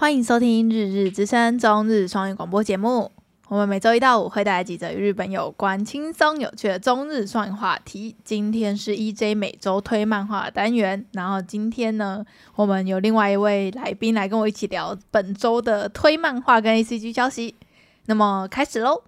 欢迎收听《日日之声》中日双语广播节目。我们每周一到五会带来几则与日本有关、轻松有趣的中日双语话题。今天是 EJ 每周推漫画的单元，然后今天呢，我们有另外一位来宾来跟我一起聊本周的推漫画跟 ACG 消息。那么开始喽！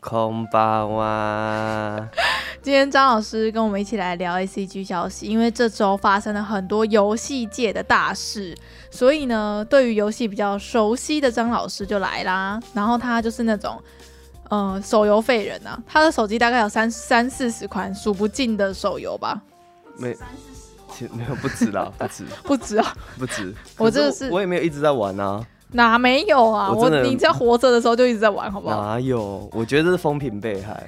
空巴哇！今天张老师跟我们一起来聊 ACG 消息，因为这周发生了很多游戏界的大事，所以呢，对于游戏比较熟悉的张老师就来啦。然后他就是那种，呃，手游废人啊，他的手机大概有三三四十款数不尽的手游吧？没，没有不止啦，不止，不止啊，不止。我这个是，我也没有一直在玩啊。哪没有啊？我，我你在活着的时候就一直在玩，好不好？哪有？我觉得这是风评被害。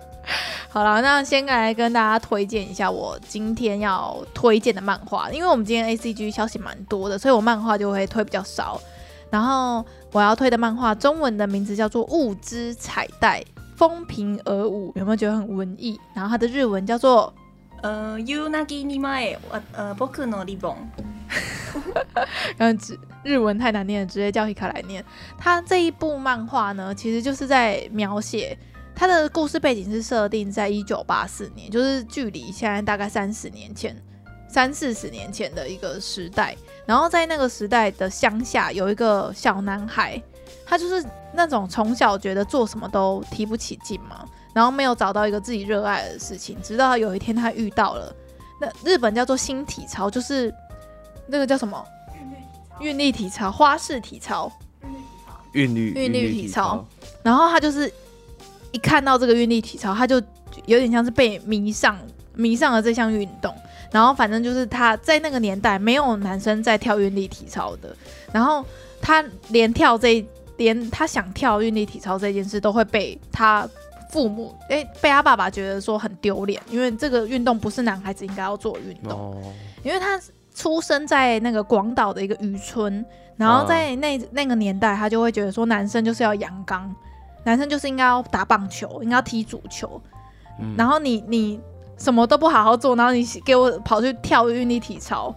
好了，那先来跟大家推荐一下我今天要推荐的漫画，因为我们今天 ACG 消息蛮多的，所以我漫画就会推比较少。然后我要推的漫画中文的名字叫做《物之彩带》，风平而舞，有没有觉得很文艺？然后它的日文叫做呃 Yunagi ni mae 呃 Boku no 然后。日文太难念了，直接叫 Hika 来念。他这一部漫画呢，其实就是在描写他的故事背景是设定在一九八四年，就是距离现在大概三十年前、三四十年前的一个时代。然后在那个时代的乡下，有一个小男孩，他就是那种从小觉得做什么都提不起劲嘛，然后没有找到一个自己热爱的事情，直到有一天他遇到了那日本叫做新体操，就是。那个叫什么？韵律体操、花式体操、韵律韵律体操。然后他就是一看到这个韵律体操，他就有点像是被迷上，迷上了这项运动。然后反正就是他在那个年代没有男生在跳韵律体操的。然后他连跳这连他想跳韵律体操这件事都会被他父母诶、欸，被他爸爸觉得说很丢脸，因为这个运动不是男孩子应该要做运动，哦、因为他。出生在那个广岛的一个渔村，然后在那那个年代，他就会觉得说，男生就是要阳刚，男生就是应该要打棒球，应该要踢足球，嗯、然后你你什么都不好好做，然后你给我跑去跳韵律体操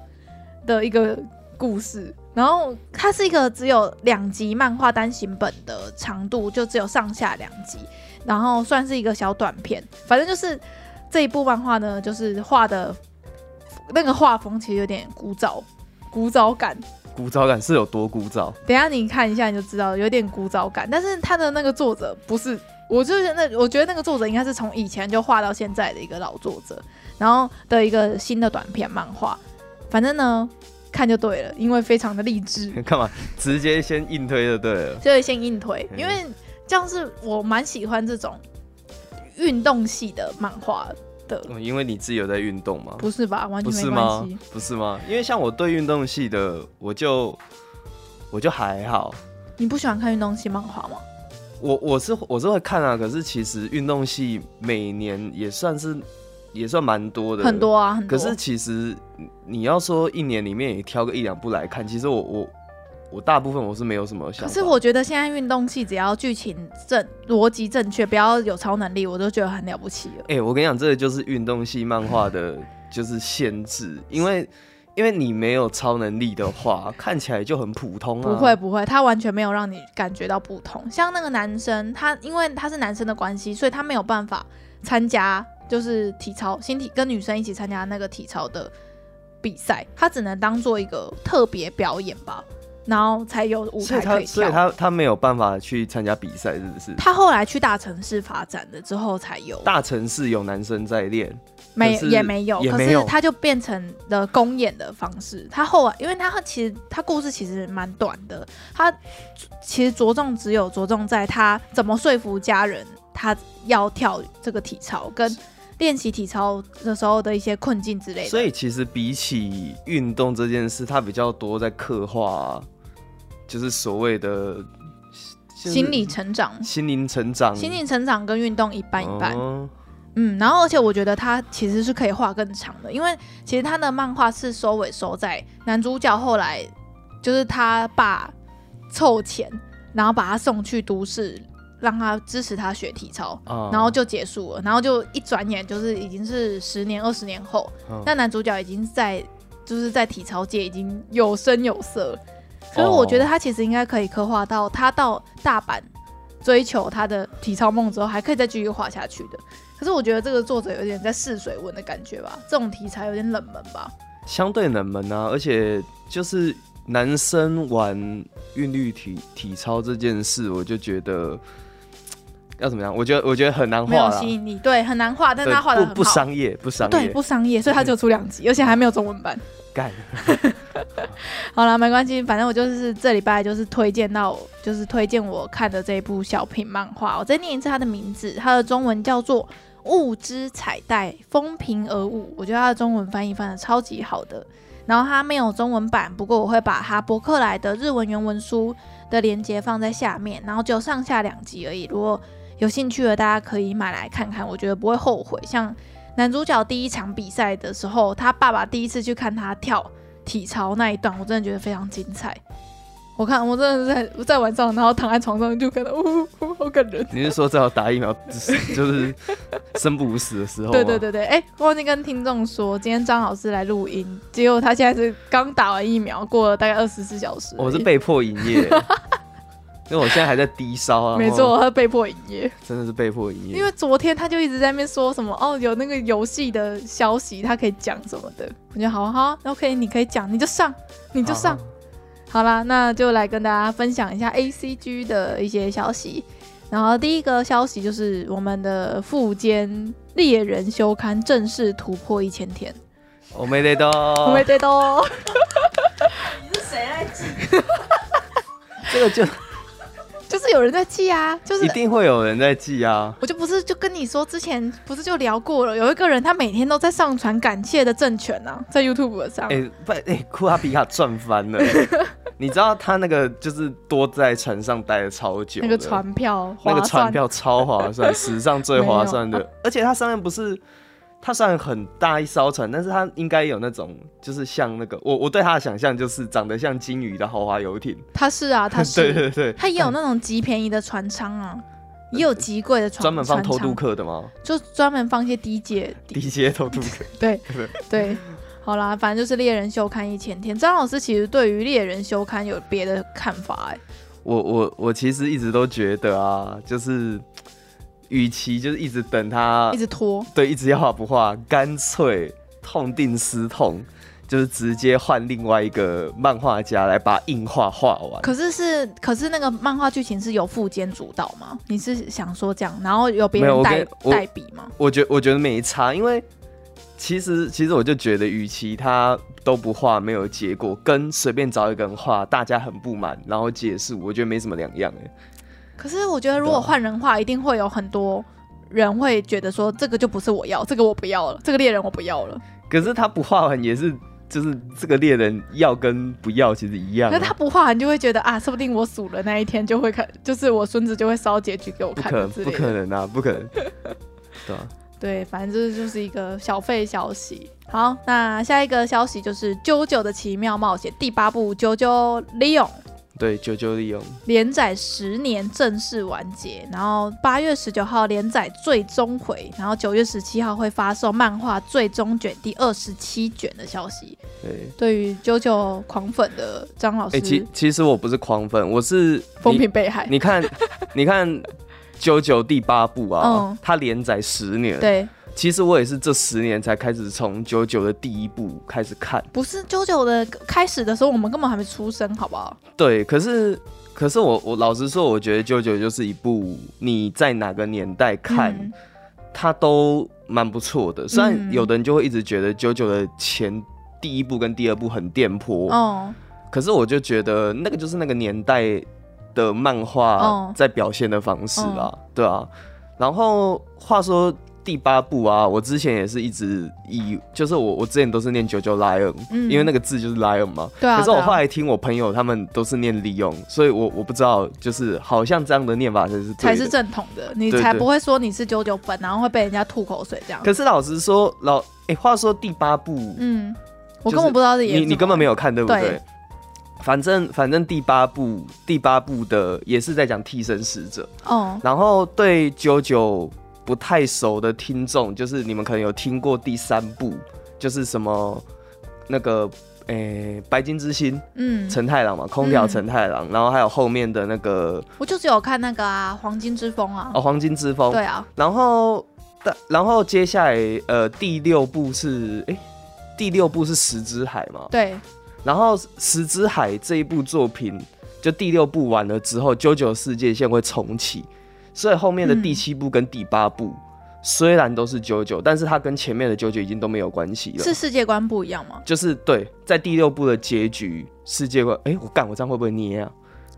的一个故事，然后它是一个只有两集漫画单行本的长度，就只有上下两集，然后算是一个小短片，反正就是这一部漫画呢，就是画的。那个画风其实有点古早，古早感。古早感是有多古早？等一下你看一下你就知道，有点古早感。但是他的那个作者不是，我就是那我觉得那个作者应该是从以前就画到现在的一个老作者，然后的一个新的短篇漫画。反正呢，看就对了，因为非常的励志。干嘛？直接先硬推就对了。就先硬推，因为这样是我蛮喜欢这种运动系的漫画。嗯，因为你自己有在运动吗？不是吧，完全没关系。不是吗？不是吗？因为像我对运动系的，我就我就还好。你不喜欢看运动系漫画吗？我我是我是会看啊，可是其实运动系每年也算是也算蛮多的，很多啊，很多。可是其实你要说一年里面也挑个一两部来看，其实我我。我大部分我是没有什么想，可是我觉得现在运动系只要剧情正、逻辑正确，不要有超能力，我都觉得很了不起了。哎、欸，我跟你讲，这个就是运动系漫画的，就是限制，因为因为你没有超能力的话，看起来就很普通啊。不会不会，他完全没有让你感觉到不同。像那个男生，他因为他是男生的关系，所以他没有办法参加，就是体操，新体跟女生一起参加那个体操的比赛，他只能当做一个特别表演吧。然后才有舞台可以跳，所以他他没有办法去参加比赛，是不是？他后来去大城市发展了之后才有。大城市有男生在练，没也没有，可是他就变成了公演的方式。他后来，因为他其实他故事其实蛮短的，他其实着重只有着重在他怎么说服家人，他要跳这个体操，跟练习体操的时候的一些困境之类的。所以其实比起运动这件事，他比较多在刻画。就是所谓的心理成长，心灵成长，心灵成长跟运动一半一半。哦、嗯，然后而且我觉得他其实是可以画更长的，因为其实他的漫画是收尾收在男主角后来就是他爸凑钱，然后把他送去都市让他支持他学体操，嗯然后就结束了，然后就一转眼就是已经是十年二十年后，嗯那男主角已经在就是在体操界已经有声有色了，所以我觉得他其实应该可以刻画到他到大阪追求他的体操梦之后，还可以再继续画下去的。可是我觉得这个作者有点在试水温的感觉吧，这种题材有点冷门吧。相对冷门啊，而且就是男生玩韵律体体操这件事，我就觉得要怎么样？我觉得我觉得很难画啦没有吸，引力，对，很难画，但是他画的不不商业，不商业，对，不商业，所以他只有出两集，而且还没有中文版。好了，没关系，反正我就是这礼拜就是推荐到，就是推荐我看的这一部小品漫画。我再念一次它的名字，它的中文叫做《物之彩带》，风平而舞。我觉得它的中文翻译翻的超级好的。然后它没有中文版，不过我会把它博客来的日文原文书的连接放在下面，然后只有上下两集而已。如果有兴趣的，大家可以买来看看，我觉得不会后悔。像男主角第一场比赛的时候，他爸爸第一次去看他跳体操那一段，我真的觉得非常精彩。我看我真的是在在晚上，然后躺在床上就看到，呜、哦，好感人。你是说最好打疫苗，就是生不如死的时候？对对对对，哎、欸，忘记跟听众说，今天张老师来录音，结果他现在是刚打完疫苗，过了大概二十四小时。我是被迫营业，因为我现在还在低烧啊。没错，他被迫营业，真的是被迫营业。因为昨天他就一直在那边说什么哦，有那个游戏的消息，他可以讲什么的。我觉得好好，OK，你可以讲，你就上，你就上。好好好啦，那就来跟大家分享一下 A C G 的一些消息。然后第一个消息就是我们的副监猎人休刊正式突破一千天。我没得到，我没得到。你是谁来记？这个就 就是有人在记啊，就是一定会有人在记啊。我就不是就跟你说，之前不是就聊过了，有一个人他每天都在上传感谢的政权啊，在 YouTube 上。哎、欸，不，哎、欸，库拉比卡赚翻了。你知道他那个就是多在船上待了超久，那个船票，那个船票超划算，史上最划算的。而且它上面不是，它虽然很大一艘船，但是它应该有那种，就是像那个我我对它的想象就是长得像鲸鱼的豪华游艇。它是啊，它是，对对对，它也有那种极便宜的船舱啊，也有极贵的船，专门放偷渡客的吗？就专门放一些低阶低阶偷渡客。对对。好啦，反正就是猎人休刊一千天。张老师其实对于猎人休刊有别的看法哎、欸。我我我其实一直都觉得啊，就是与其就是一直等他，一直拖，对，一直要画不画，干脆痛定思痛，就是直接换另外一个漫画家来把硬画画完。可是是，可是那个漫画剧情是由副监主导吗？你是想说这样，然后有别人代代笔吗？我觉我觉得没差，因为。其实，其实我就觉得，与其他都不画，没有结果，跟随便找一个人画，大家很不满，然后解释，我觉得没什么两样哎。可是，我觉得如果换人画，一定会有很多人会觉得说，这个就不是我要，这个我不要了，这个猎人我不要了。可是他不画完也是，就是这个猎人要跟不要其实一样。那他不画完，就会觉得啊，说不定我数了那一天就会看，就是我孙子就会烧结局给我看。不可，不可能啊，不可能。对啊。对，反正这就是一个小费消息。好，那下一个消息就是《JoJo 的奇妙冒险》第八部《JoJo Leon》。对，《九九利用》连载十年正式完结，然后八月十九号连载最终回，然后九月十七号会发售漫画最终卷第二十七卷的消息。对，对于 JoJo 狂粉的张老师，欸、其其实我不是狂粉，我是风评被害。你看，你看。九九第八部啊，嗯、它连载十年。对，其实我也是这十年才开始从九九的第一部开始看。不是九九的开始的时候，我们根本还没出生，好不好？对，可是可是我我老实说，我觉得九九就是一部你在哪个年代看，嗯、它都蛮不错的。虽然有的人就会一直觉得九九的前第一部跟第二部很电波，哦，可是我就觉得那个就是那个年代。的漫画在表现的方式啊，哦、对啊。然后话说第八部啊，我之前也是一直以，就是我我之前都是念九九 lion，嗯，因为那个字就是 lion 嘛。对啊。可是我后来听我朋友他们都是念 leon，所以我我不知道，就是好像这样的念法才是才是正统的，你才不会说你是九九本，然后会被人家吐口水这样。可是老实说，老哎、欸，话说第八部，嗯，我根本不知道是你你根本没有看对不对？对反正反正第八部第八部的也是在讲替身使者哦。然后对九九不太熟的听众，就是你们可能有听过第三部，就是什么那个。诶、欸，白金之星，嗯，承太郎嘛，空调承太郎，嗯，然后还有后面的那个，我就只有看那个啊，黄金之风啊，哦，黄金之风，对啊，然后但，然后接下来，呃，第六部是，诶、欸，第六部是石之海嘛，对，然后石之海这一部作品，就第六部完了之后，JoJo 世界线会重启，所以后面的第七部跟第八部。嗯虽然都是九九，但是它跟前面的九九已经都没有关系了。是世界观不一样吗？就是对，在第六部的结局，世界观，哎、欸，我干，我这样会不会捏啊？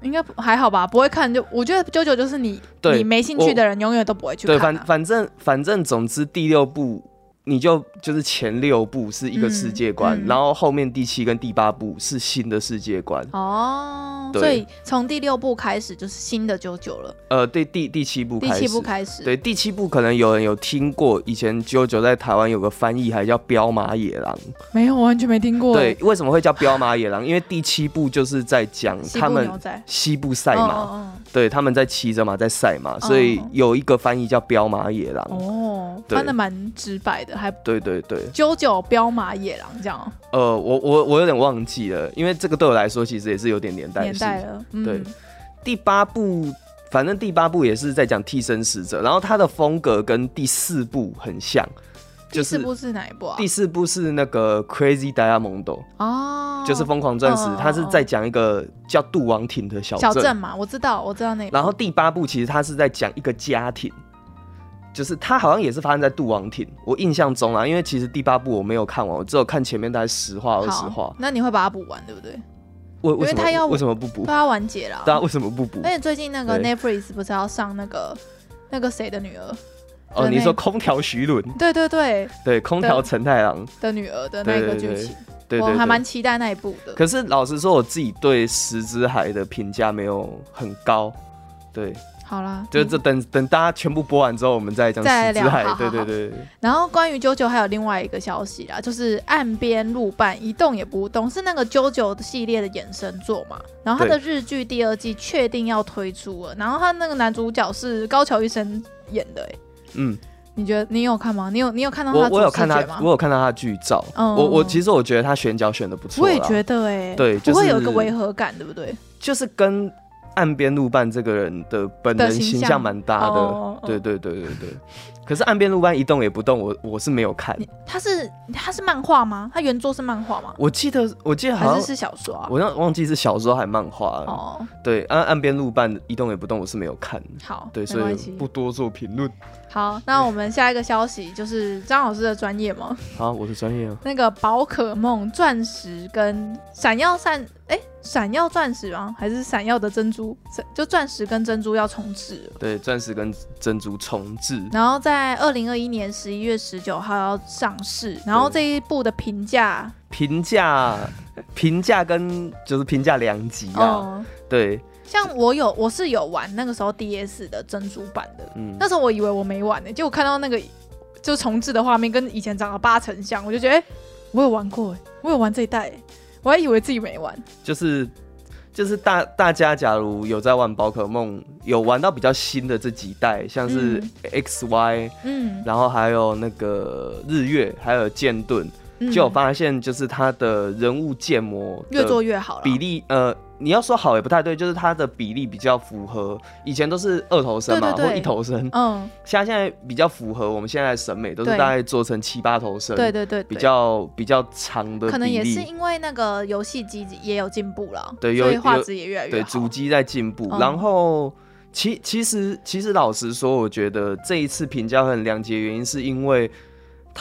应该还好吧，不会看就，我觉得九九就是你，你没兴趣的人永远都不会去看、啊。对，反反正反正总之第六部。你就就是前六部是一个世界观，嗯嗯、然后后面第七跟第八部是新的世界观哦，所以从第六部开始就是新的 JoJo 了。呃，对，第第七部开始，第七部开始，对，第七部可能有人有听过，以前 JoJo 在台湾有个翻译还叫彪马野狼，没有，完全没听过。对，为什么会叫彪马野狼？因为第七部就是在讲他们西部赛马，哦哦哦对，他们在骑着马在赛马，所以有一个翻译叫彪马野狼。哦，翻的蛮直白的。还对对对，九九彪马野狼这样。呃，我我我有点忘记了，因为这个对我来说其实也是有点年代性。年代了。嗯、对，第八部，反正第八部也是在讲替身使者，然后它的风格跟第四部很像。第四部是哪一部啊？第四部是那个 Crazy Diamond 哦，就是疯狂钻石，它、哦、是在讲一个叫杜王町的小镇小镇嘛，我知道，我知道那个。然后第八部其实它是在讲一个家庭。就是他好像也是发生在杜王町，我印象中啊，因为其实第八部我没有看完，我只有看前面大概十话二十话。那你会把它补完，对不对？为为什么？因为他要为什么不补？他要完结了。对啊，为什么不补？而且最近那个 Netflix 不是要上那个那个谁的女儿？哦，你说空调徐伦？对对对对，空调陈太郎的女儿的那个剧情，对我还蛮期待那一部的。可是老实说，我自己对石之海的评价没有很高，对。好啦，就是这等等大家全部播完之后，我们再讲石之海。对对对。然后关于 JoJo 还有另外一个消息啦，就是岸边路伴一动也不动，是那个 JoJo 系列的衍生作嘛。然后他的日剧第二季确定要推出了，然后他那个男主角是高桥一生演的，哎，嗯，你觉得你有看吗？你有你有看到他？我我有看他，我有看到他剧照。嗯，我我其实我觉得他选角选的不错。我也觉得，哎，对，不会有一个违和感，对不对？就是跟。岸边路伴这个人的本人形象蛮搭的，的对对对对对。可是岸边路伴一动也不动，我我是没有看。他是他是漫画吗？他原作是漫画吗？我记得我记得好像是是小说啊，我忘忘记是小说还漫画。哦，对，岸岸边路伴一动也不动，我是没有看。好，对，所以不多做评论。好，那我们下一个消息就是张老师的专业吗？好，我的专业啊。那个宝可梦钻石跟闪耀闪，哎，闪耀钻石吗？还是闪耀的珍珠？就钻石跟珍珠要重置。对，钻石跟珍珠重置。然后在二零二一年十一月十九号要上市。然后这一部的评价，评价，评价跟就是评价两极啊。哦、对。像我有，我是有玩那个时候 DS 的珍珠版的，嗯，那时候我以为我没玩呢、欸，结果看到那个就重置的画面跟以前长得八成像，我就觉得，哎、欸，我有玩过、欸，我有玩这一代、欸，我还以为自己没玩。就是就是大大家假如有在玩宝可梦，有玩到比较新的这几代，像是 XY，嗯，然后还有那个日月，还有剑盾，嗯、就有发现就是他的人物建模越做越好了，比例呃。你要说好也不太对，就是它的比例比较符合以前都是二头身嘛，或一头身，嗯，现在现在比较符合我们现在的审美，都是大概做成七八头身，对对对，比较比较长的。可能也是因为那个游戏机也有进步了，对，所以画质也越来越好。对，主机在进步，嗯、然后其其实其实老实说，我觉得这一次评价很两极，原因是因为。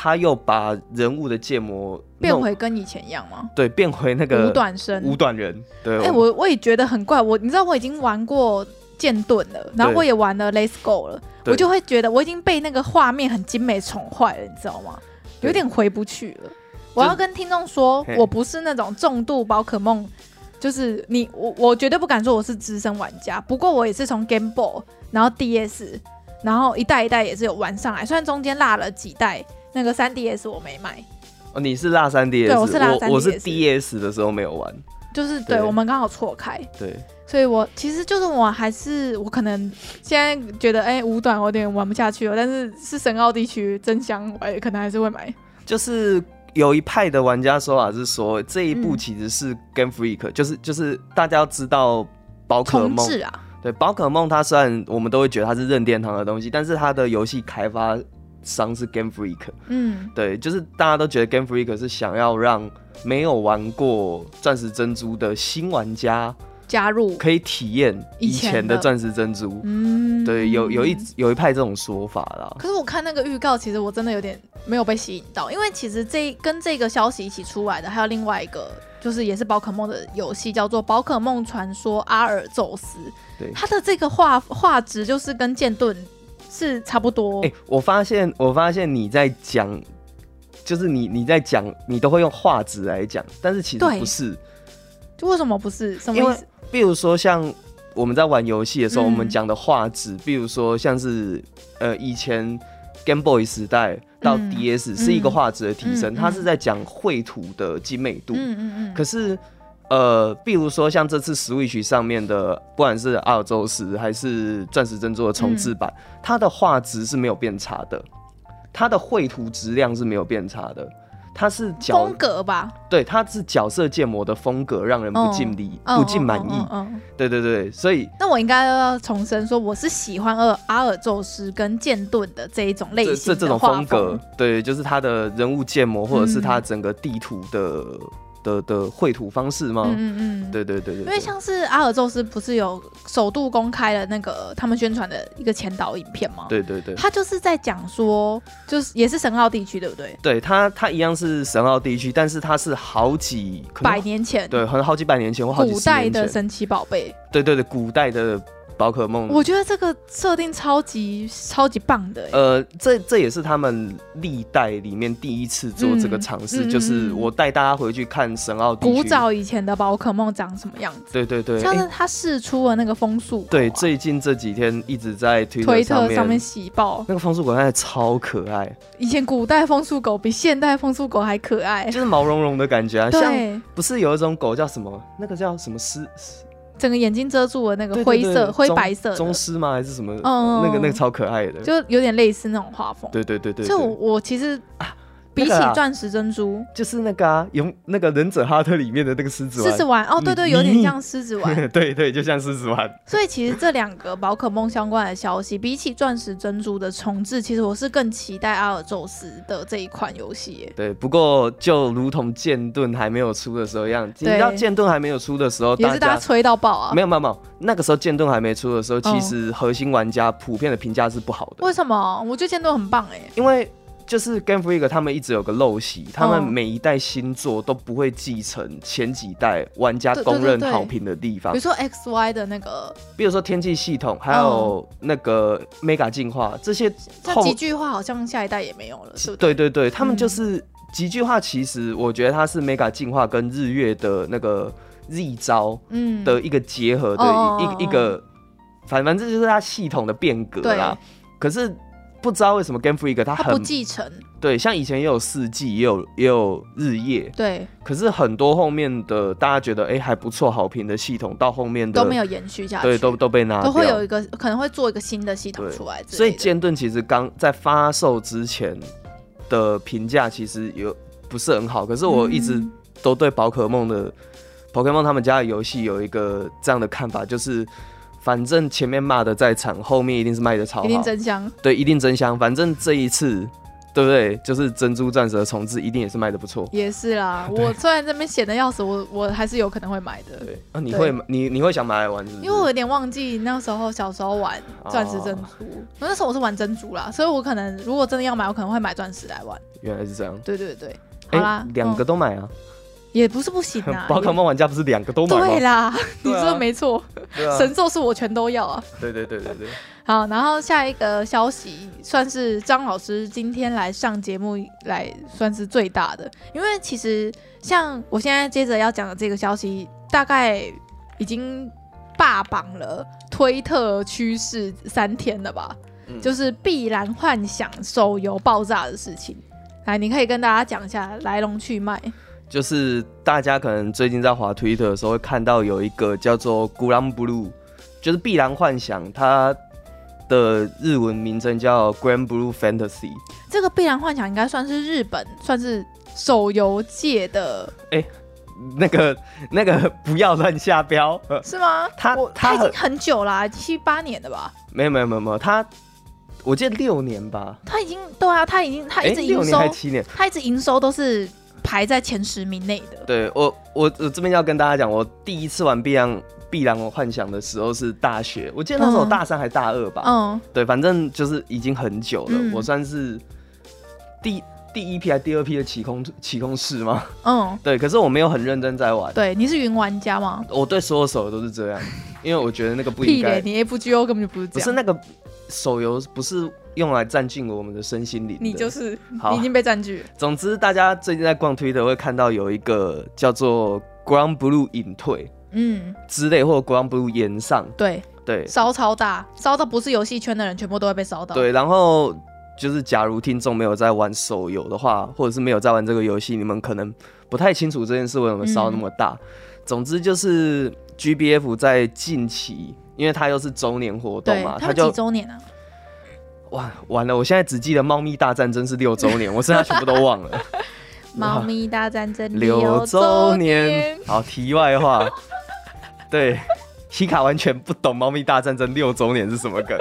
他又把人物的建模变回跟以前一样吗？对，变回那个五短身、五短人。对，哎、欸，我我也觉得很怪。我你知道我已经玩过剑盾了，然后我也玩了 Let's Go 了，我就会觉得我已经被那个画面很精美宠坏了，你知道吗？有点回不去了。我要跟听众说，我不是那种重度宝可梦，就是你我我绝对不敢说我是资深玩家。不过我也是从 Game Boy，然后 DS，然后一代一代也是有玩上来，虽然中间落了几代。那个三 DS 我没买，哦，你是拉三 DS，对，我是拉三 DS，我我是 DS 的时候没有玩，就是对，对我们刚好错开。对，所以我其实就是我还是我可能现在觉得哎、欸，五短我有点玩不下去了，但是是神奥地区真香，我可能还是会买。就是有一派的玩家说法是说，这一部其实是 Game Freak，、嗯、就是就是大家要知道宝可梦啊，对，宝可梦它虽然我们都会觉得它是任天堂的东西，但是它的游戏开发商是 Game Freak，嗯，对，就是大家都觉得 Game Freak 是想要让没有玩过钻石珍珠的新玩家。加入可以体验以前的钻石珍珠，嗯，对，有有一有一派这种说法啦。可是我看那个预告，其实我真的有点没有被吸引到，因为其实这跟这个消息一起出来的还有另外一个，就是也是宝可梦的游戏，叫做《宝可梦传说阿尔宙斯》。对，它的这个画画质就是跟剑盾是差不多。哎、欸，我发现我发现你在讲，就是你你在讲，你都会用画质来讲，但是其实不是。就为什么不是？什么意思？比如说，像我们在玩游戏的时候，我们讲的画质，比如说像是呃以前 Game Boy 时代到 DS 是一个画质的提升，它是在讲绘图的精美度。嗯嗯嗯。可是呃，比如说像这次 Switch 上面的，不管是阿尔宙斯还是钻石珍珠的重置版，它的画质是没有变差的，它的绘图质量是没有变差的。它是角风格吧？对，它是角色建模的风格，让人不尽力、不尽满意。嗯，对对对，所以那我应该要重申说，我是喜欢阿阿尔宙斯跟剑盾的这一种类型的这这种风格。对，就是他的人物建模，或者是他整个地图的。嗯的的绘图方式吗？嗯嗯，对对对对，因为像是阿尔宙斯不是有首度公开了那个他们宣传的一个前导影片吗？对对对，他就是在讲说，就是也是神奥地区，对不对？对，他他一样是神奥地区，但是他是好几百年前，对，很好几百年前或好古代的神奇宝贝，对对对，古代的。宝可梦，我觉得这个设定超级超级棒的。呃，这这也是他们历代里面第一次做这个尝试，嗯、就是我带大家回去看神奥古早以前的宝可梦长什么样子。对对对，像是他试出了那个风速对，最近这几天一直在推推特上面喜报那个风速狗，现在超可爱。以前古代风速狗比现代风速狗还可爱，就是毛茸茸的感觉啊。像不是有一种狗叫什么？那个叫什么狮？整个眼睛遮住了那个灰色、灰白色宗师吗？还是什么？嗯，那个那个超可爱的，就有点类似那种画风。对对对对，对，所以我我其实啊。比起钻石珍珠，就是那个啊，有那个忍者哈特里面的那个狮子丸。狮子丸哦，对对，有点像狮子丸。对对，就像狮子丸。所以其实这两个宝可梦相关的消息，比起钻石珍珠的重置，其实我是更期待阿尔宙斯的这一款游戏。对，不过就如同剑盾还没有出的时候一样，你知道剑盾还没有出的时候，也是大家吹到爆啊。没有没有没有，那个时候剑盾还没出的时候，其实核心玩家普遍的评价是不好的。为什么？我觉得剑盾很棒哎，因为。就是 Game Freak 他们一直有个陋习，他们每一代新作都不会继承前几代玩家公认好评的地方。比如说 X Y 的那个，比如说天气系统，还有那个 Mega 进化这些。这几句话好像下一代也没有了，是不是？对对对，他们就是几句话。其实我觉得它是 Mega 进化跟日月的那个 Z 招，嗯，的一个结合的一一一个，反反正就是它系统的变革啦。可是。不知道为什么 Game Freak 它很不继承，对，像以前也有四季，也有也有日夜，对。可是很多后面的大家觉得哎、欸、还不错好评的系统，到后面的都没有延续下去，对，都都被拿掉，都会有一个可能会做一个新的系统出来。所以剑盾其实刚在发售之前的评价其实有不是很好，可是我一直都对宝可梦的宝可梦他们家的游戏有一个这样的看法，就是。反正前面骂的再惨，后面一定是卖的超好，一定真香。对，一定真香。反正这一次，对不对？就是珍珠钻石的重置，一定也是卖的不错。也是啦，我虽然这边闲的要死，我我还是有可能会买的。对啊，你会对你你会想买来玩是不是？因为我有点忘记那时候小时候玩钻石珍珠，哦、那时候我是玩珍珠啦，所以我可能如果真的要买，我可能会买钻石来玩。原来是这样。对对对，好啦，两、欸、个都买啊。也不是不行啊，宝可梦玩家不是两个都买吗？对啦，你说的没错，神兽是我全都要啊。对对对对对。好，然后下一个消息算是张老师今天来上节目来算是最大的，因为其实像我现在接着要讲的这个消息，大概已经霸榜了推特趋势三天了吧，嗯、就是《必然幻想》手游爆炸的事情。来，你可以跟大家讲一下来龙去脉。就是大家可能最近在滑 Twitter 的时候会看到有一个叫做 Granblue Blue，就是碧蓝幻想，它的日文名称叫 “Grand Blue Fantasy。这个碧蓝幻想应该算是日本算是手游界的哎、欸，那个那个不要乱下标，是吗？它它已经很久啦、啊，七八年了吧？没有没有没有没有，它我记得六年吧。他已经对啊，他已经他一直营收、欸、年还七年，它一直营收都是。排在前十名内的。对我，我我这边要跟大家讲，我第一次玩《碧蓝碧蓝幻想》的时候是大学，我记得那时候大三还大二吧。嗯。对，反正就是已经很久了。嗯、我算是第第一批还是第二批的起空起空士吗？嗯。对，可是我没有很认真在玩。对，你是云玩家吗？我对所有手游都是这样，因为我觉得那个不应该。你 FGO 根本就不是这样。不是那个手游，不是。用来占据我们的身心灵，你就是已经被占据。总之，大家最近在逛 Twitter 会看到有一个叫做 Ground Blue 隐退”嗯之类，或者 Ground Blue 延上”，对对，烧超大，烧到不是游戏圈的人全部都会被烧到。对，然后就是假如听众没有在玩手游的话，或者是没有在玩这个游戏，你们可能不太清楚这件事为什么烧那么大。嗯、总之就是 GBF 在近期，因为它又是周年活动嘛，它就几周年啊？哇，完了！我现在只记得《猫咪大战争》是六周年，我剩下全部都忘了。猫咪大战争六周年。好，题外话，对，希卡完全不懂《猫咪大战争》六周年是什么梗。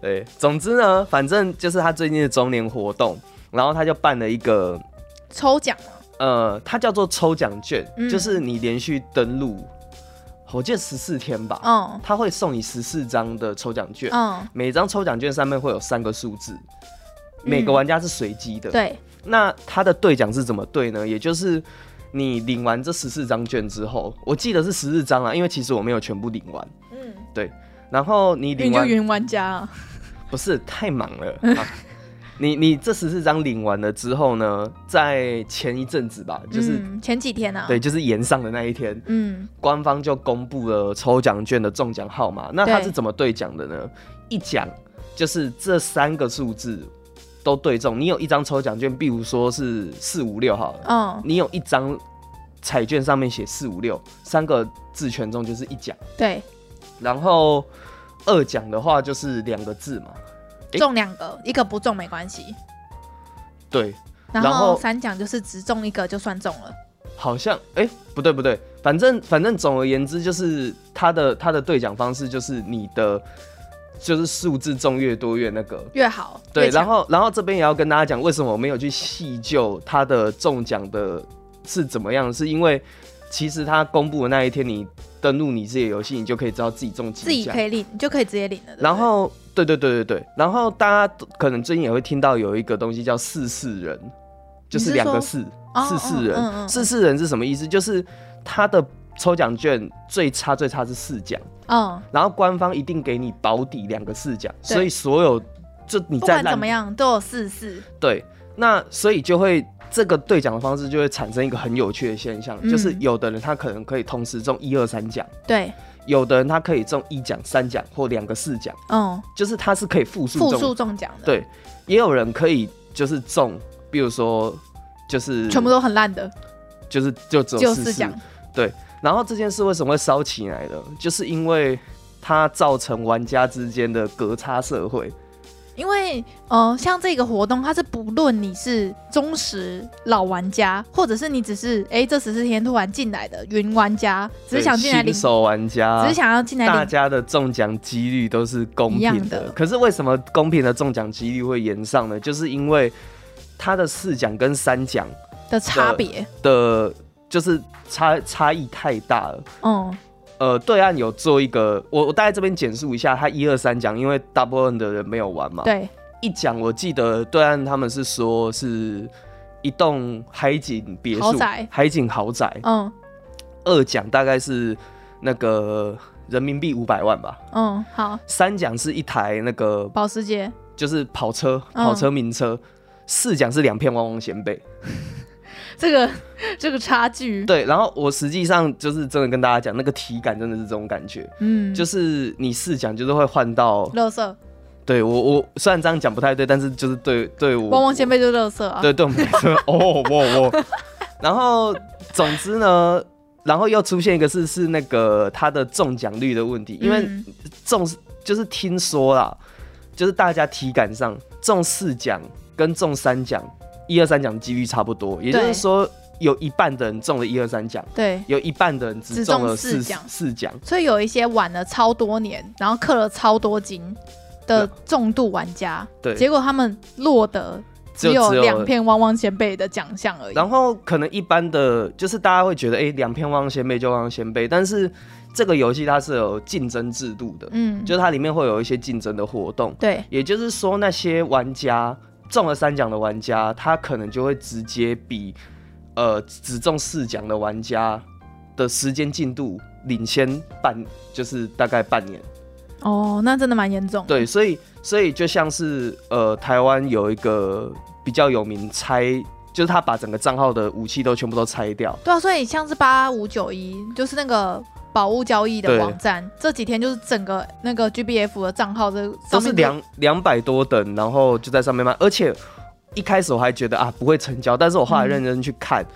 对，总之呢，反正就是他最近的周年活动，然后他就办了一个抽奖。呃，它叫做抽奖券，嗯、就是你连续登录。我记得十四天吧，嗯，他会送你十四张的抽奖券，嗯，每张抽奖券上面会有三个数字，每个玩家是随机的，对。那他的兑奖是怎么兑呢？也就是你领完这十四张券之后，我记得是十四张啊，因为其实我没有全部领完，嗯，对。然后你领完就云玩家啊，不是太忙了。啊你你这十四张领完了之后呢，在前一阵子吧，就是、嗯、前几天啊，对，就是延上的那一天，嗯，官方就公布了抽奖券的中奖号码。那它是怎么兑奖的呢？一奖就是这三个数字都对中。你有一张抽奖券，比如说是四五六好了，嗯，你有一张彩券上面写四五六，三个字全中就是一奖。对，然后二奖的话就是两个字嘛。中两个，一个不中没关系。对，然后三奖就是只中一个就算中了。好像哎、欸，不对不对，反正反正总而言之就是他的他的兑奖方式就是你的就是数字中越多越那个越好。对，然后然后这边也要跟大家讲为什么我没有去细究他的中奖的是怎么样，是因为其实他公布的那一天你登录你自己的游戏，你就可以知道自己中几奖，自己可以领，你就可以直接领了。然后。对对对对对，然后大家可能最近也会听到有一个东西叫四四人，就是两个四四四人，哦嗯、四四人是什么意思？就是他的抽奖券最差最差是四奖，嗯，然后官方一定给你保底两个四奖，所以所有就你在怎么样都有四四。对，那所以就会这个兑奖的方式就会产生一个很有趣的现象，嗯、就是有的人他可能可以同时中一二三奖，对。有的人他可以中一奖、三奖或两个四奖，嗯，就是他是可以复数复数中奖的。对，也有人可以就是中，比如说就是全部都很烂的，就是就只有四奖。对，然后这件事为什么会烧起来呢？就是因为它造成玩家之间的隔差社会。因为，呃，像这个活动，它是不论你是忠实老玩家，或者是你只是哎、欸，这十四天突然进来的云玩家，只是想进来领，新手玩家，只是想要进来，大家的中奖几率都是公平的。的可是为什么公平的中奖几率会延上呢？就是因为它的四奖跟三奖的差别的，就是差差异太大了。嗯。呃，对岸有做一个，我我大概这边简述一下，他一二三奖，因为大部分的人没有玩嘛。对。一奖我记得对岸他们是说是一栋海景别墅，海景豪宅。嗯。二奖大概是那个人民币五百万吧。嗯，好。三奖是一台那个保时捷，就是跑车，跑车名车。嗯、四奖是两片汪汪仙贝。这个 这个差距，对，然后我实际上就是真的跟大家讲，那个体感真的是这种感觉，嗯，就是你试讲就是会换到乐色，对我我虽然这样讲不太对，但是就是对对我。汪汪先辈就是乐色啊，对对我们来说。哦，我我，然后总之呢，然后又出现一个是是那个他的中奖率的问题，因为中就是听说啦，就是大家体感上中四奖跟中三奖，一二三奖的几率差不多，也就是说。有一半的人中了一二三奖，对，有一半的人只中了四奖，四奖。所以有一些玩了超多年，然后氪了超多金的重度玩家，对，结果他们落得只有两片汪汪仙贝的奖项而已。然后可能一般的就是大家会觉得，哎、欸，两片汪汪仙贝就汪汪仙贝，但是这个游戏它是有竞争制度的，嗯，就是它里面会有一些竞争的活动，对，也就是说那些玩家中了三奖的玩家，他可能就会直接比。呃，只中四奖的玩家的时间进度领先半，就是大概半年。哦，那真的蛮严重。对，所以所以就像是呃，台湾有一个比较有名拆，就是他把整个账号的武器都全部都拆掉。对啊，所以像是八五九一，就是那个宝物交易的网站，这几天就是整个那个 GBF 的账号这都是两两百多等，然后就在上面卖，而且。一开始我还觉得啊不会成交，但是我后来认真去看，嗯、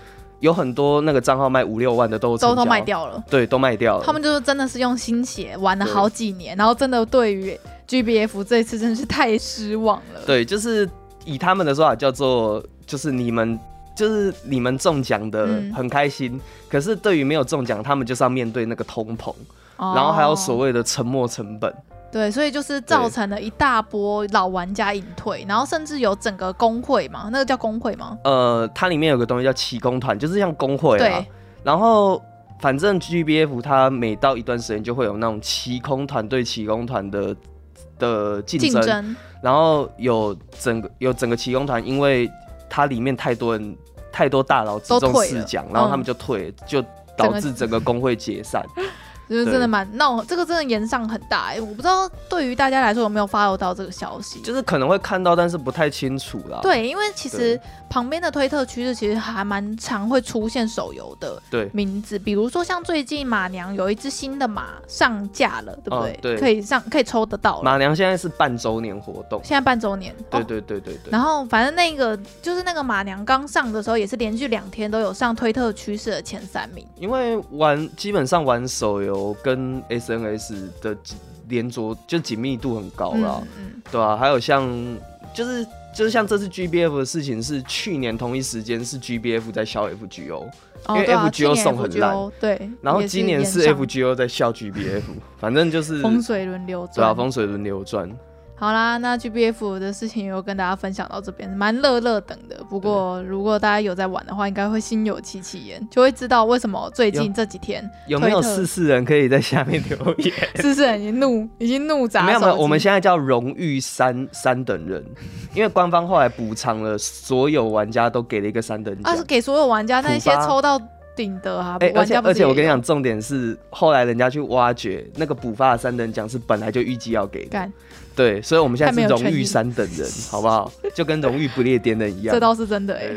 有很多那个账号卖五六万的都都都卖掉了，对，都卖掉了。他们就是真的是用心血玩了好几年，然后真的对于 GBF 这一次真的是太失望了。对，就是以他们的说法叫做，就是你们就是你们中奖的很开心，嗯、可是对于没有中奖，他们就是要面对那个通膨，哦、然后还有所谓的沉没成本。对，所以就是造成了一大波老玩家隐退，然后甚至有整个工会嘛，那个叫工会吗？呃，它里面有个东西叫起工团，就是像工会啊。对。然后反正 GBF 它每到一段时间就会有那种骑工团对骑工团的的竞争，竞争然后有整个有整个骑工团，因为它里面太多人太多大佬只中四奖，然后他们就退，嗯、就导致整个工会解散。就是真的蛮闹，这个真的延上很大哎、欸，我不知道对于大家来说有没有 follow 到这个消息，就是可能会看到，但是不太清楚啦。对，因为其实旁边的推特趋势其实还蛮常会出现手游的名字，比如说像最近马娘有一只新的马上架了，对不对？哦、对，可以上可以抽得到。马娘现在是半周年活动，现在半周年。对对对对对。然后反正那个就是那个马娘刚上的时候，也是连续两天都有上推特趋势的前三名。因为玩基本上玩手游。跟 SNS 的连着就紧密度很高了，嗯嗯、对吧、啊？还有像就是就是像这次 GBF 的事情，是去年同一时间是 GBF 在笑 FGO，、哦、因为 FGO 送很烂，对。然后今年是 FGO 在笑 GBF，反正就是风水轮流转，对啊，风水轮流转。好啦，那 GBF 的事情又跟大家分享到这边，蛮乐乐等的。不过如果大家有在玩的话，应该会心有戚戚焉，就会知道为什么最近这几天有，有没有四四人可以在下面留言？四四人已经怒，已经怒砸。没有没有，我们现在叫荣誉三三等人，因为官方后来补偿了所有玩家都给了一个三等奖。啊，是给所有玩家，那些抽到顶的啊。哎、欸，而且而且我跟你讲，重点是后来人家去挖掘那个补发的三等奖是本来就预计要给的。对，所以我们现在是荣誉三等人，好不好？就跟荣誉不列颠的一样。这倒是真的哎。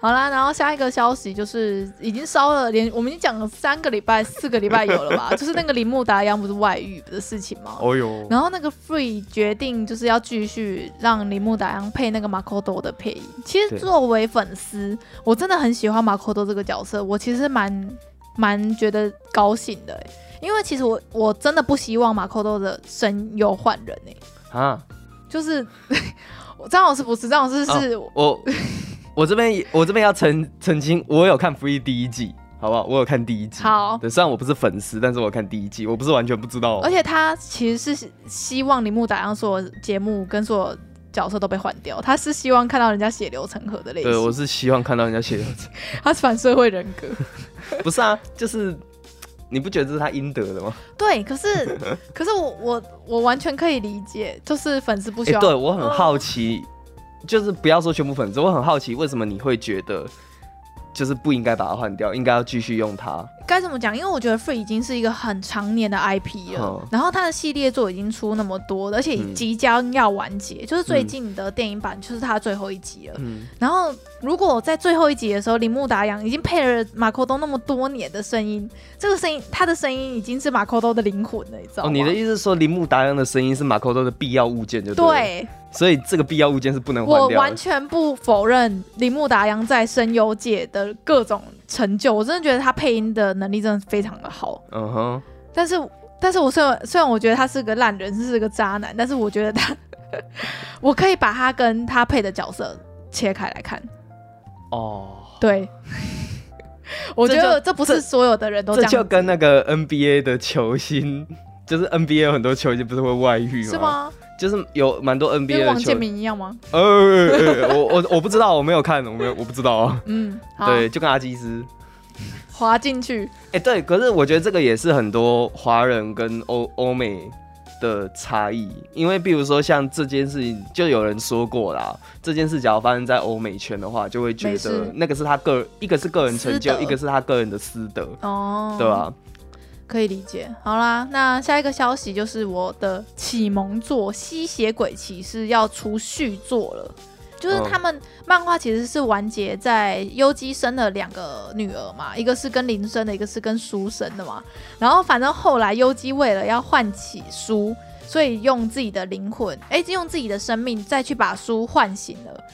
好啦，然后下一个消息就是已经烧了，连我们已经讲了三个礼拜、四个礼拜有了吧？就是那个铃木达央不是外遇的事情吗？哦哟。然后那个 Free 决定就是要继续让铃木达央配那个马可多的配音。其实作为粉丝，我真的很喜欢马可多这个角色，我其实蛮蛮觉得高兴的哎。因为其实我我真的不希望马可多的声优换人呢、欸。啊，就是 张老师不是张老师是、哦、我我这边我这边要澄澄清，我有看 Free 第一季，好不好？我有看第一季。好，对，虽然我不是粉丝，但是我有看第一季，我不是完全不知道。而且他其实是希望铃木达央所有节目跟所有角色都被换掉，他是希望看到人家血流成河的类型。对，我是希望看到人家血流成。他是反社会人格。不是啊，就是。你不觉得这是他应得的吗？对，可是可是我我我完全可以理解，就是粉丝不需要。欸、对，我很好奇，哦、就是不要说全部粉丝，我很好奇为什么你会觉得，就是不应该把它换掉，应该要继续用它。该怎么讲？因为我觉得 Free 已经是一个很常年的 IP 了，嗯、然后它的系列作已经出那么多了，而且即将要完结，嗯、就是最近的电影版就是它最后一集了。嗯、然后如果在最后一集的时候，铃木达洋已经配了马可多那么多年的声音，这个声音，他的声音已经是马可多的灵魂了，你知道吗？哦，你的意思是说铃木达洋的声音是马可多的必要物件就对，对，所以这个必要物件是不能换掉的。我完全不否认铃木达央在声优界的各种。成就，我真的觉得他配音的能力真的非常的好。嗯哼，但是，但是我虽然虽然我觉得他是个烂人，是个渣男，但是我觉得他，我可以把他跟他配的角色切开来看。哦，对，我觉得这不是所有的人都这样，这就跟那个 NBA 的球星，就是 NBA 有很多球星不是会外遇吗？是吗？就是有蛮多 NBA 的跟王建民一样吗？呃，呃我我 我不知道，我没有看，我没有，我不知道啊。嗯，对，就跟阿基斯滑进去。哎、欸，对，可是我觉得这个也是很多华人跟欧欧美的差异，因为比如说像这件事情，就有人说过啦，这件事假如发生在欧美圈的话，就会觉得那个是他个人，一个是个人成就，一个是他个人的私德，哦，对吧？可以理解。好啦，那下一个消息就是我的启蒙作《吸血鬼骑士》要出续作了。就是他们漫画其实是完结在优姬生了两个女儿嘛，一个是跟林生的，一个是跟书生的嘛。然后反正后来优姬为了要唤起书，所以用自己的灵魂，哎，用自己的生命再去把书唤醒了。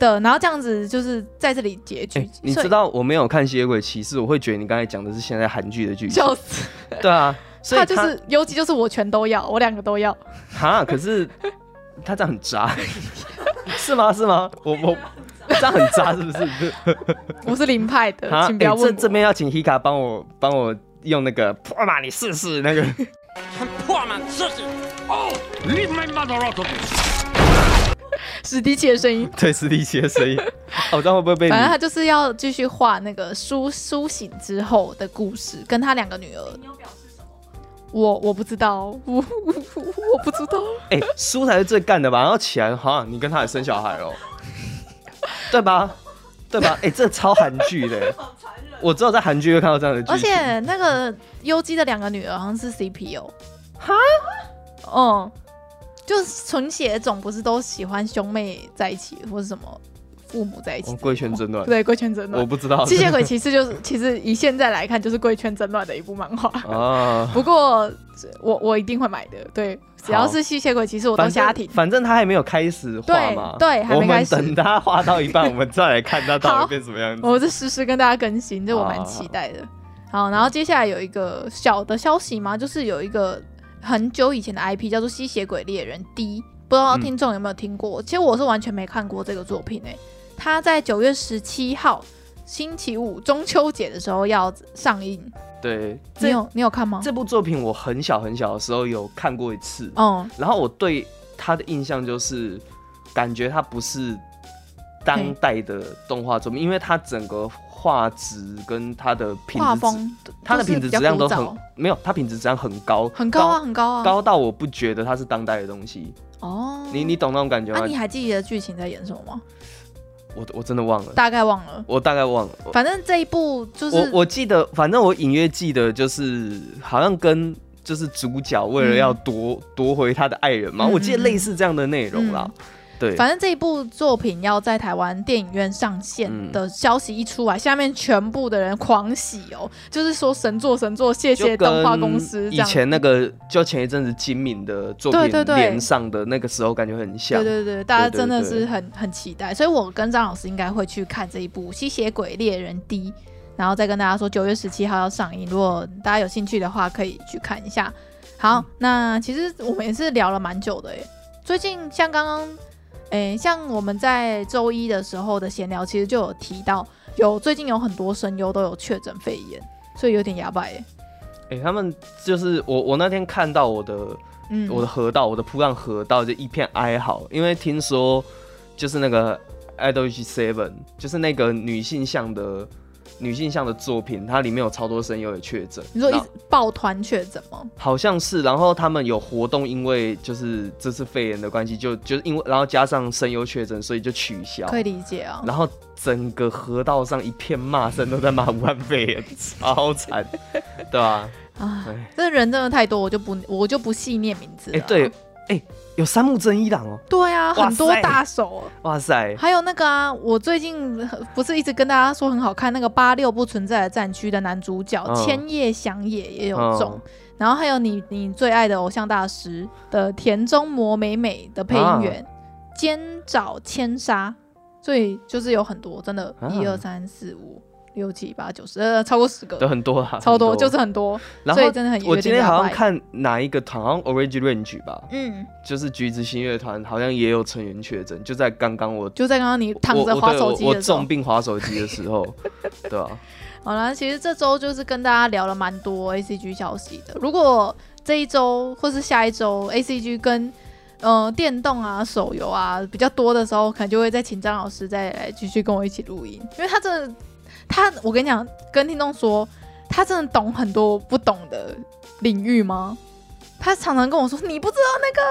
的，然后这样子就是在这里结局。欸、你知道我没有看《吸血鬼骑士》，我会觉得你刚才讲的是现在韩剧的剧情。就是！对啊，所以他，他就是尤其就是我全都要，我两个都要。哈，可是他这样很渣，是吗？是吗？我我这样很渣，是不是？我是零派的，请不要问这这边要请 Hika 帮我帮我用那个破马，你试试那个破马试试哦，Leave my mother out of this 史迪奇的声音，对，史迪奇的声音，我知道会不会被？反正他就是要继续画那个苏苏醒之后的故事，跟他两个女儿。你有表示什么？我我不知道，我我，我不知道。哎、欸，苏才是最干的吧？然后起来，好像你跟他也生小孩哦，对吧？对吧？哎、欸，这超韩剧的，我只有在韩剧会看到这样的剧。而且那个优姬的两个女儿好像是 CP 哦。哈？哦。就是纯血种不是都喜欢兄妹在一起，或是什么父母在一起？贵圈争乱。对，贵圈争乱。我不知道。吸血鬼骑士就是，其实以现在来看，就是贵圈争乱的一部漫画。啊。不过我我一定会买的。对，只要是吸血鬼骑士，我都瞎挺。反正他还没有开始画嘛。对，对，还没开始。等他画到一半，我们再来看他到底变什么样子。我是实时跟大家更新，这我蛮期待的。好，然后接下来有一个小的消息嘛，就是有一个。很久以前的 IP 叫做《吸血鬼猎人 D》，不知道听众有没有听过？嗯、其实我是完全没看过这个作品诶、欸。他在九月十七号星期五中秋节的时候要上映。对，你有你有看吗？这部作品我很小很小的时候有看过一次。哦、嗯。然后我对他的印象就是，感觉他不是当代的动画作品，因为他整个。画质跟它的品质，它的品质质量都很没有，它品质质量很高，很高啊，很高啊，高到我不觉得它是当代的东西。哦，你你懂那种感觉吗？那你还记得剧情在演什么吗？我我真的忘了，大概忘了，我大概忘了。反正这一部就是我我记得，反正我隐约记得，就是好像跟就是主角为了要夺夺回他的爱人嘛，我记得类似这样的内容啦。对，反正这一部作品要在台湾电影院上线的消息一出来，嗯、下面全部的人狂喜哦，就是说神作神作，谢谢动画公司。以前那个就前一阵子金敏的作品连上的那个时候，感觉很像。对对对，大家真的是很很期待，所以我跟张老师应该会去看这一部《吸血鬼猎人 D》，然后再跟大家说九月十七号要上映，如果大家有兴趣的话，可以去看一下。好，嗯、那其实我们也是聊了蛮久的耶，最近像刚刚。诶、欸，像我们在周一的时候的闲聊，其实就有提到，有最近有很多声优都有确诊肺炎，所以有点哑巴耶。诶、欸，他们就是我，我那天看到我的，嗯，我的河道，我的铺浪河道就一片哀嚎，因为听说就是那个 Idol Seven，就是那个女性向的。女性向的作品，它里面有超多声优也确诊。你说一抱团确诊吗？好像是，然后他们有活动，因为就是这次肺炎的关系，就就是因为然后加上声优确诊，所以就取消。可以理解啊。然后整个河道上一片骂声，都在骂武汉肺炎，超惨，对吧？啊，这人真的太多，我就不我就不细念名字了。哎、欸，对。哎、欸，有三木真一郎哦。对啊，很多大手。哇塞！还有那个啊，我最近不是一直跟大家说很好看那个八六不存在的战区的男主角、嗯、千叶翔也也有中，嗯、然后还有你你最爱的偶像大师的田中磨美美的配音员菅沼千纱，所以就是有很多真的，一二三四五六七八九十，呃，超过十个，都很多啊，超多，就是很多。然后真的很，我今天好像看哪一个团，好像 Orange Range 吧，嗯，就是橘子新乐团，好像也有成员确诊，就在刚刚我，就在刚刚你躺着划手机的时候，我重病划手机的时候，对啊。好了，其实这周就是跟大家聊了蛮多 ACG 消息的。如果这一周或是下一周 ACG 跟呃电动啊、手游啊比较多的时候，可能就会再请张老师再来继续跟我一起录音，因为他真的，他我跟你讲，跟听众说，他真的懂很多不懂的领域吗？他常常跟我说，你不知道那个，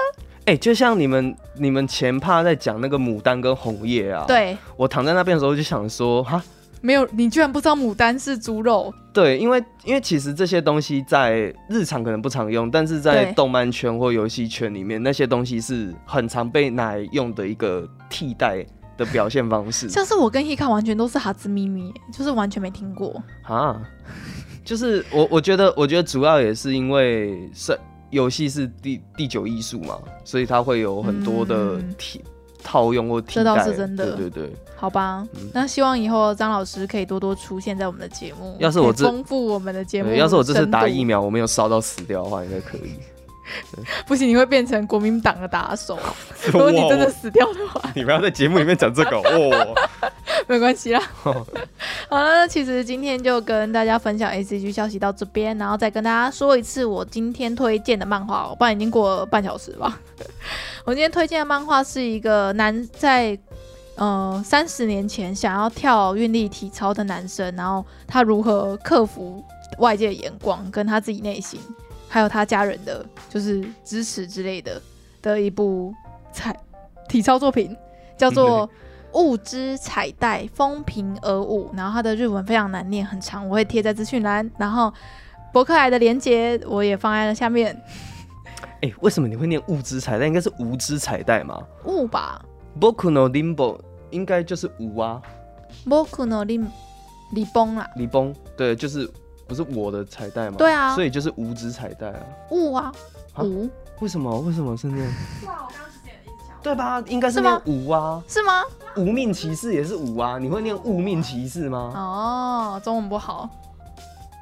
哎、欸，就像你们你们前怕在讲那个牡丹跟红叶啊，对，我躺在那边的时候就想说，哈。没有，你居然不知道牡丹是猪肉？对，因为因为其实这些东西在日常可能不常用，但是在动漫圈或游戏圈里面，那些东西是很常被拿来用的一个替代的表现方式。像是我跟 Hika 完全都是哈兹咪咪，就是完全没听过啊。就是我我觉得我觉得主要也是因为是游戏是第第九艺术嘛，所以它会有很多的体。嗯套用或替代，这倒是真的。对对对，好吧，嗯、那希望以后张老师可以多多出现在我们的节目。要是我丰富我们的节目，要是我这次打疫苗我没有烧到死掉的话，应该可以。不行，你会变成国民党的打手。如果你真的死掉的话，你不要在节目里面讲这个哦。没关系啦。好了，那其实今天就跟大家分享 ACG 消息到这边，然后再跟大家说一次我今天推荐的漫画，不然已经过了半小时吧。我今天推荐的漫画是一个男在呃三十年前想要跳运力体操的男生，然后他如何克服外界的眼光，跟他自己内心，还有他家人的就是支持之类的的一部彩体操作品，叫做《物之彩带风平而舞》，然后它的日文非常难念，很长，我会贴在资讯栏，然后博客来的连接我也放在了下面。哎、欸，为什么你会念物之彩带？应该是无知彩带嘛？物吧。Boku no limbo 应该就是无啊。Boku no lim 礼崩啊。礼崩，对，就是不是我的彩带吗？对啊。所以就是无指彩带啊。物啊。无。为什么？为什么是念？哇，我刚刚是念对吧？应该是念无啊。是吗？无命骑士也是无啊。你会念物命骑士吗？哦，中文不好。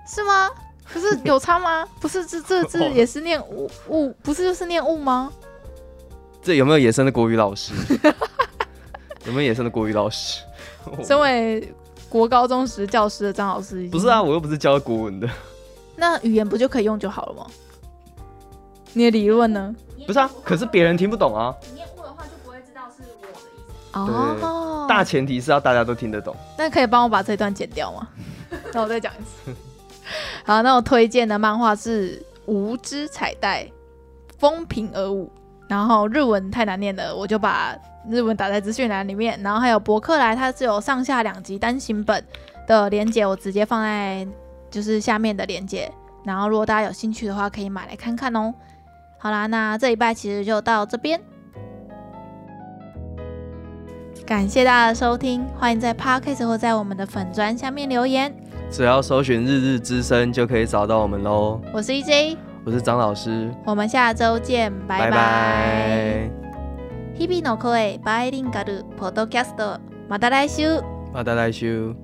是吗？可是有差吗？不是这这字也是念物物，不是就是念物吗？这有没有野生的国语老师？有没有野生的国语老师？身为国高中时教师的张老师，不是啊，我又不是教国文的。那语言不就可以用就好了吗？你的理论呢？不是啊，可是别人听不懂啊。你念物的话就不会知道是我的意思。哦，大前提是要大家都听得懂。那可以帮我把这段剪掉吗？那我再讲一次。好，那我推荐的漫画是《无知彩带》，风平而舞。然后日文太难念了，我就把日文打在资讯栏里面。然后还有博客来，它是有上下两集单行本的连接，我直接放在就是下面的连接。然后如果大家有兴趣的话，可以买来看看哦。好啦，那这一拜其实就到这边，感谢大家的收听，欢迎在 Podcast 或在我们的粉砖下面留言。只要搜寻“日日之声”就可以找到我们喽。我是 EJ，我是张老师，我们下周见，拜拜。日々の声バイリンガルポッドキャスト，また来週。また来週。